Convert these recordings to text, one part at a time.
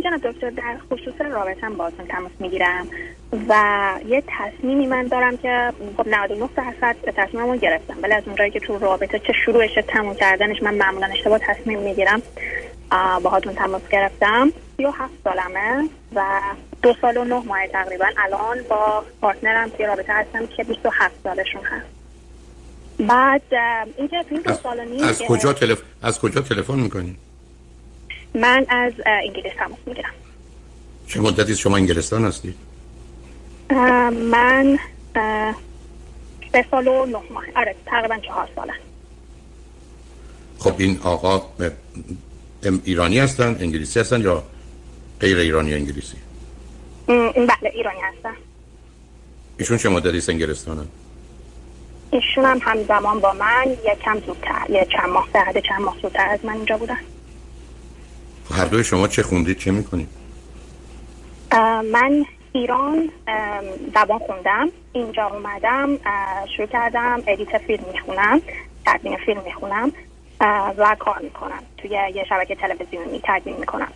جناب دکتر در خصوص رابطم باتون تماس می‌گیرم و یه تصمیمی من دارم که خب 99 درصد تصمیممو گرفتم ولی از اونجایی که تو رابطه چه شروعش تموم کردنش من معمولا اشتباه تصمیم می‌گیرم باهاتون تماس گرفتم 37 سالمه و دو سال و نه ماه تقریبا الان با پارتنرم توی رابطه هستم که 27 سالشون هست بعد اینکه تو این دو سال از کجا تلف... از کجا تلفن می‌کنی؟ من از انگلیس تماس می‌گیرم. چه مدتی شما انگلستان هستی؟ من سه سال و نه ماه. آره تقریبا چهار ساله. خب این آقا ایرانی هستن انگلیسی هستن یا غیر ایرانی انگلیسی؟ بله ایرانی هستن. ایشون چه مدتی است انگلستان ایشون هم همزمان با من یکم زودتر یه چند ماه در چند ماه زودتر از من اینجا بودن. هر دوی شما چه خوندید چه می‌کنید؟ من ایران زبان خوندم اینجا اومدم شروع کردم ادیت فیلم می‌خونم تدوین فیلم می‌خونم و کار می‌کنم. توی یه شبکه تلویزیونی تدوین می‌کنم.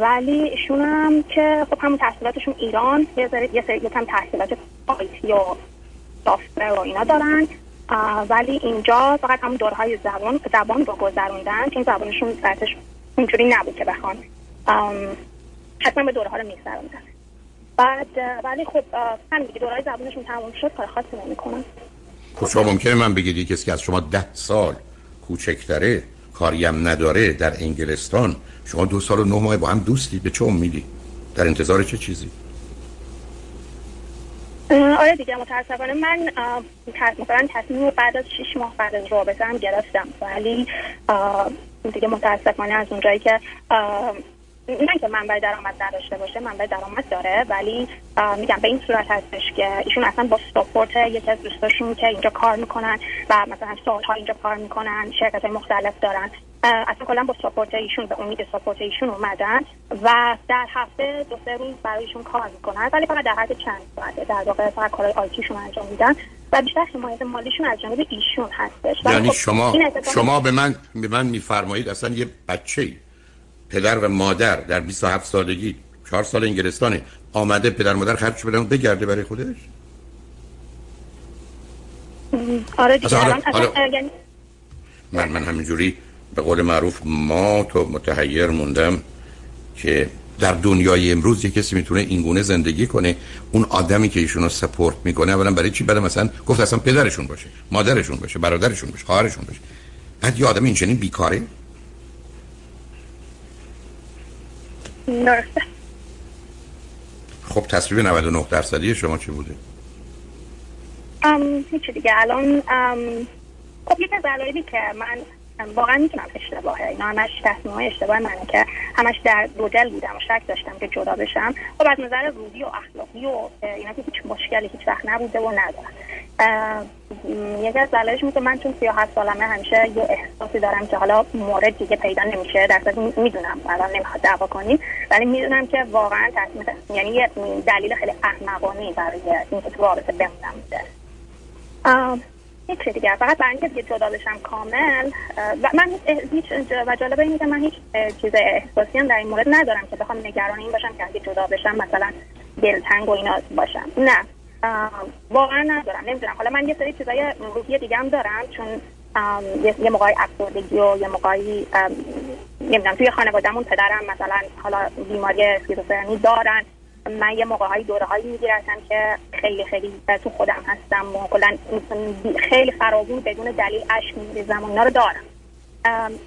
ولی ایشونم که خب همون تحصیلاتشون ایران یه سری یه سری یکم تحصیلات آیتی و سافتور و اینا دارن. ولی اینجا فقط همون دورهای زبان زبان رو گذروندن چون زبانشون سرتش اینجوری نبود که بخوان. حتما به دوره ها رو میگذروندن. بعد ولی خب همین دیگه دورهای زبانشون تموم شد کار خاصی نمی‌کنن. خب شما ممکنه من بگیدی کسی که از شما ده سال کوچکتره کاریم نداره در انگلستان شما دو سال و نه ماه با هم دوستی به چه امیدی؟ در انتظار چه چیزی؟ آره دیگه متاسفانه من مثلا تصمیم بعد از شش ماه بعد از رابطه هم گرفتم. ولی دیگه متاسفانه از اونجایی که نه که منبع درآمد نداشته باشه منبع درآمد داره ولی میگم به این صورت هستش که ایشون اصلا با سپورت یکی از دوستاشون که اینجا کار می‌کنن و مثلا سالها اینجا کار می‌کنن شرکت مختلف دارن اصلا کلا با سپورت ایشون به امید سپورت ایشون اومدن و در هفته دو سه روز برایشون کار می‌کنن ولی فقط در حد چند ساعته در واقع فقط کارهای آیتیشون انجام میدن و بیشتر حمایت مالیشون از جانب ایشون هستش. یعنی خب شما شما به من به من میفرمایید اصلا یه بچه پدر و مادر در 27 سالگی 4 سال انگلستانه آمده پدر مادر خرج بدن بگرده برای خودش؟ آره دیگه یعنی من من همینجوری به قول معروف ما تو متحیر موندم که در دنیای امروز یه کسی می‌تونه اینگونه زندگی کنه. اون آدمی که ایشونو سپورت می‌کنه اولا برای چی برای مثلا گفت اصلا پدرشون باشه مادرشون باشه برادرشون باشه خواهرشون باشه. بعد یه آدم این بیکاره؟ درسته خب تصویب 99 درصدی شما چی بوده؟ ام هیچ دیگه. الان خب یک از که من واقعا می‌تونم اشتباهه اینا همش تصمیم های اشتباه منه که همش در دو دل بودم و شک داشتم که جدا بشم. خب از نظر روحی و اخلاقی و اینا که هیچ مشکلی هیچ وقت نبوده و ندارم. یکی از دلایلش که من چون 37 سالمه همیشه یه احساسی دارم که حالا مورد دیگه پیدا نمیشه در می‌دونم الان نمی‌خواد دعوا کنیم ولی می‌دونم که واقعا تصمیم یعنی یه دلیل خیلی احمقانه برای اینکه تو رابطه بمونم بوده. هیچ دیگه فقط برای اینکه دیگه جدا کامل و من هیچ و جالبه اینه که من هیچ چیز احساسی هم در این مورد ندارم که بخوام نگران این باشم که اگه جدا بشم مثلا دلتنگ و اینا باشم. نه. واقعا ندارم نمی‌دونم. حالا من یه سری چیزای روحی دیگه هم دارم چون یه موقعی افسردگی و یه موقعی نمی‌دونم توی خانوادهمون پدرم مثلا حالا بیماری اسکیزوفرنی دارن. من یه موقع های دوره هایی میگیرتم که خیلی خیلی تو خودم هستم و کلا خیلی فراگون بدون دلیل عشق میریزم و اینا رو دارم.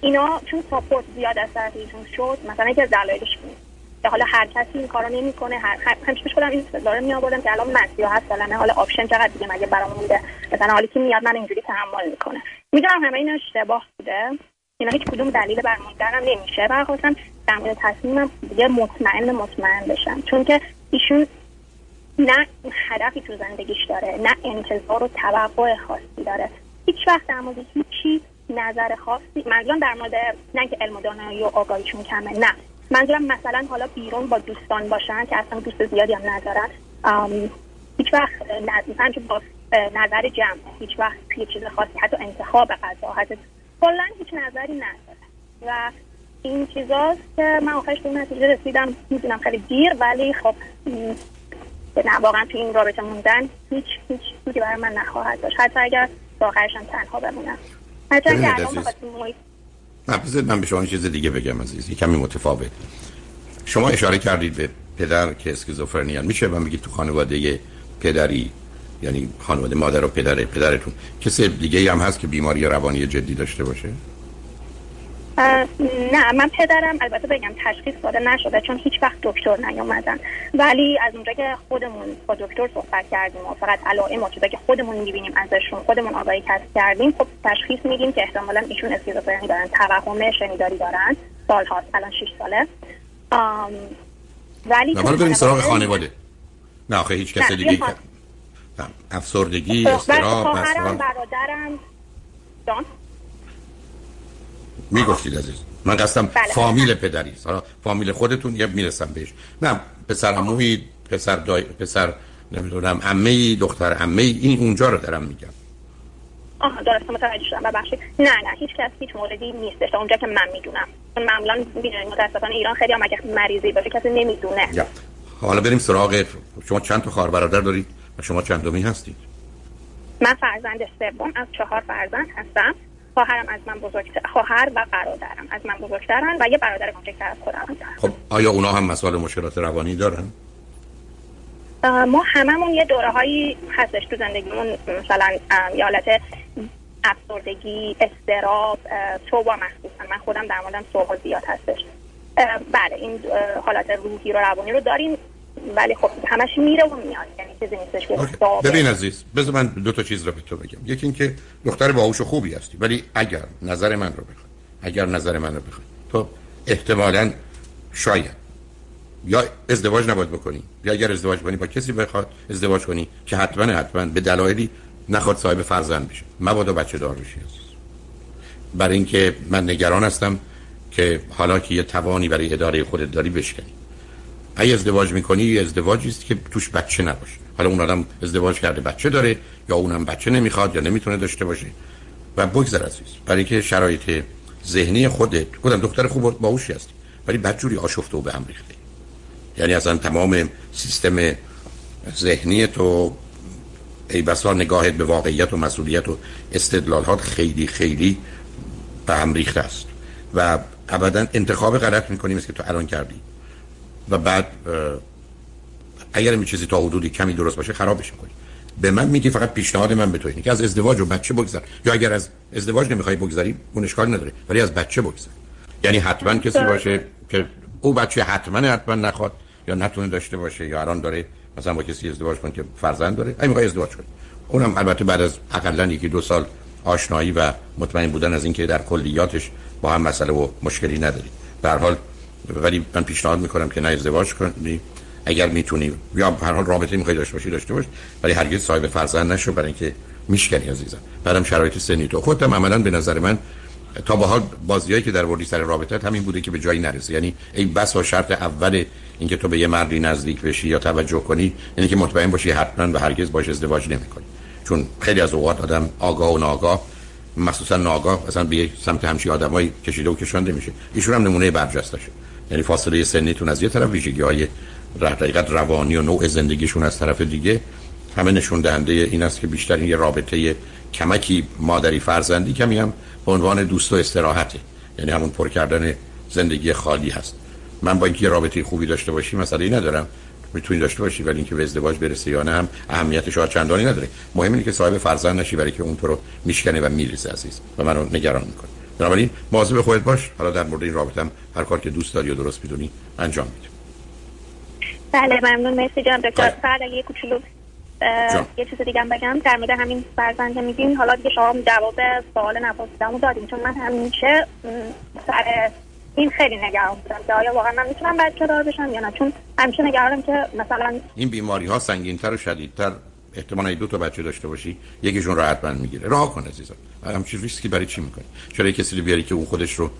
اینا چون ساپورت زیاد از طرف ایشون شد مثلا که دلایلش که حالا هر کسی این کارو نمی‌کنه هر همیشه خودم این استدلال می آوردم که الان 37 سالمه حالا آپشن چقدر دیگه مگه برام مونده مثلا حالی که میاد من اینجوری تحمل می‌کنه. می‌دونم همه این اشتباه بوده. اینا هیچ کدوم دلیل بر نمیشه. و خواستم در مورد تصمیمم دیگه مطمئن مطمئن بشم. چون که ایشون نه هدفی تو زندگیش داره نه انتظار و توقع خاصی داره. هیچ وقت در مورد هیچی نظر خاصی منظورم در مورد نه که علم و دانایی و آگاهیشون کمه نه. منظورم مثلا حالا بیرون با دوستان باشن که اصلا دوست زیادی هم ندارن. هیچ وقت مثلا با نظر جمع هیچ وقت یه چیز خاصی حتی انتخاب غذا حتی کلا هیچ نظری نداره و این چیزاست که من آخرش به نتیجه رسیدم. می‌دونم خیلی دیر ولی خب نه واقعا تو این رابطه موندن هیچ هیچ سودی برای من نخواهد داشت. حتی اگر واقعشم تنها بمونم. حتی اگر الان من به شما چیز دیگه بگم عزیز کمی متفاوت. شما اشاره کردید به پدر که اسکیزوفرنیان. میشه و میگید تو خانواده پدری یعنی خانواده مادر و پدر پدرتون کسی دیگه هم هست که بیماری روانی جدی داشته باشه؟ نه من پدرم البته بگم تشخیص داده نشده چون هیچ وقت دکتر نیومدن. ولی از اونجا که خودمون با دکتر صحبت کردیم و فقط علائم و که خودمون می‌بینیم ازشون خودمون آگاهی کسب کردیم خب تشخیص میدیم که احتمالا ایشون اسکیزوفرنی دارن توهم شنیداری دارن. سال هاست الان 6 ساله. ولی حالا بریم سراغ خانواده نه آخه هیچ کس دیگه افسردگی استراب خواهرم برادرم جان؟ می‌گفتید عزیز. من قصدم بله. فامیل پدری حالا فامیل خودتون یه می‌رسم بهش. نه پسر عموی پسر دای پسر نمی‌دونم عمه دختر عمه این اونجا رو دارم میگم. آها درست متوجه شدم. ببخشید. نه نه هیچ کس هیچ موردی نیستش. اونجا که من می‌دونم. چون معمولا می‌دونید متاسفانه ایران خیلی هم اگه مریضی باشه کسی نمی‌دونه. حالا بریم سراغ شما چند تا خواهر برادر دارید؟ و شما چند دومی هستید؟ من فرزند سوم از چهار فرزند هستم. خواهرم از من بزرگتر خواهر و برادرم از من بزرگترن و یه برادر کوچکتر از خودم خب آیا اونا هم مسائل مشکلات روانی دارن؟ ما هممون یه دوره هایی هستش تو زندگیمون مثلا یه حالت افسردگی استراب صبح مخصوصا. من خودم در موردم صبح زیاد هستش. بله این حالت روحی رو روانی رو داریم. ولی خب همش میره و میاد. یعنی چیزی نیستش که ببین عزیز بذار من دو تا چیز رو به تو بگم. یکی اینکه دختر باهوش و خوبی هستی ولی اگر نظر من رو بخوای اگر نظر من رو بخوای تو احتمالاً شاید. یا ازدواج نباید بکنی یا اگر ازدواج کنی با کسی بخواد ازدواج کنی که حتما حتما به دلایلی نخواد صاحب فرزند بشه. مبادا بچه دار بشی برای اینکه من نگران هستم که حالا که یه توانی برای اداره خودت داری بشکنی. اگه ازدواج می‌کنی یه ازدواجی است که توش بچه نباشه. حالا اون آدم ازدواج کرده بچه داره یا اونم بچه نمی‌خواد یا نمی‌تونه داشته باشه. و بگذر عزیز. برای که شرایط ذهنی خودت گفتم دختر خوب باهوشی هستی ولی بدجوری آشفته و به هم ریخته. یعنی اصلا تمام سیستم ذهنی تو ای بسا نگاهت به واقعیت و مسئولیت و استدلالات خیلی خیلی به هم ریخته است. و ابدا انتخاب غلط می‌کنیم که تو الان کردی. و بعد اگر این چیزی تا حدودی کمی درست باشه خرابش می‌کنی. به من میگی فقط پیشنهاد من به تو اینه که از ازدواج و بچه بگذر. یا اگر از ازدواج نمی‌خوای بگذری اون اشکال نداره ولی از بچه بگذر. یعنی حتما کسی باشه که او بچه حتما حتما نخواد یا نتونه داشته باشه یا الان داره مثلا با کسی ازدواج کنه که فرزند داره ای می‌خوای ازدواج کنه اونم البته بعد از حداقل یکی دو سال آشنایی و مطمئن بودن از اینکه در کلیاتش با هم مسئله و مشکلی نداری. به هر حال ولی من پیشنهاد می‌کنم که نه ازدواج کنی. اگر می‌تونی یا هر حال رابطه می‌خوای داشته باشی داشته باش ولی هرگز صاحب فرزند نشو برای اینکه میشکنی عزیزم. بعدم شرایط سنی تو. خودت عملا به نظر من تا به حال بازیایی که در وردی سر رابطه همین بوده که به جایی نرسه یعنی ای بس و شرط اول اینکه تو به یه مردی نزدیک بشی یا توجه کنی یعنی که مطمئن باشی حتما و هرگز باش ازدواج نمی‌کنی. چون خیلی از اوقات آدم آگاه و ناگاه مخصوصا ناگاه مثلا به سمت همچی آدمایی کشیده و کشانده میشه. ایشون هم نمونه برجسته شد یعنی فاصله سنیتون از یه طرف ویژگی های حقیقت روانی و نوع زندگیشون از طرف دیگه. همه نشون دهنده این است که بیشتر این یه رابطه کمکی مادری فرزندی کمی هم به عنوان دوست و استراحته. یعنی همون پر کردن زندگی خالی هست. من با اینکه رابطه خوبی داشته باشی مسئله ندارم. می‌تونی داشته باشی ولی اینکه به ازدواج برسه یا نه هم اهمیتش شاید چندانی نداره. مهم اینه که صاحب فرزند نشی برای که اون تو رو میشکنه و میریزه عزیز. و منو نگران می‌کنه بنابراین مواظب خودت باش. حالا در مورد این رابطه هم هر کار که دوست داری و درست می‌دونی انجام میده بله ممنون. مرسی جان. دکتر بعد یه کوچولو یه چیز دیگه بگم. در مورد همین فرزند میگین حالا دیگه شما جواب سوال نپرسیدمو دادیم چون من همیشه سر این خیلی نگران بودم که آیا واقعا من می‌تونم بچه دار بشم یا نه. چون همیشه نگرانم که مثلا این بیماری ها سنگینتر و شدیدتر احتمال دو تا بچه داشته باشی یکیشون راحت من می‌گیره. راه کن عزیزم. همچین ریسکی برای چی می‌کنی؟ چرا کسی رو بیاری که اون خودش رو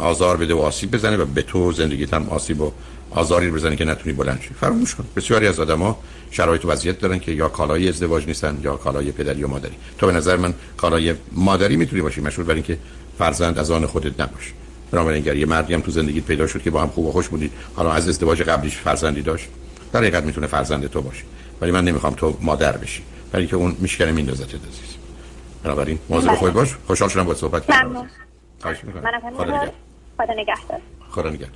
آزار بده و آسیب بزنه و به تو زندگیت هم آسیب و آزاری بزنه که نتونی بلند شی؟ فراموش کن. بسیاری از آدما شرایط و وضعیت دارن که یا کالای ازدواج نیستن یا کالای پدری و مادری. تو به نظر من کالای مادری می‌تونی باشی. مشهور برای اینکه فرزند از آن خودت نباشه بنابراین یه مردی هم تو زندگیت پیدا شد که با هم خوب و خوش بودید حالا از ازدواج قبلیش فرزندی داشت در حقیقت می‌تونه فرزند تو باشه. ولی من نمی‌خوام تو مادر بشی. برای که اون میشکنه میندازت عزیز بنابراین مواظب خودت باش. خوشحال شدم با صحبت کردم. خواهش می‌کنم. خدا نگهدار. خدا نگهدار.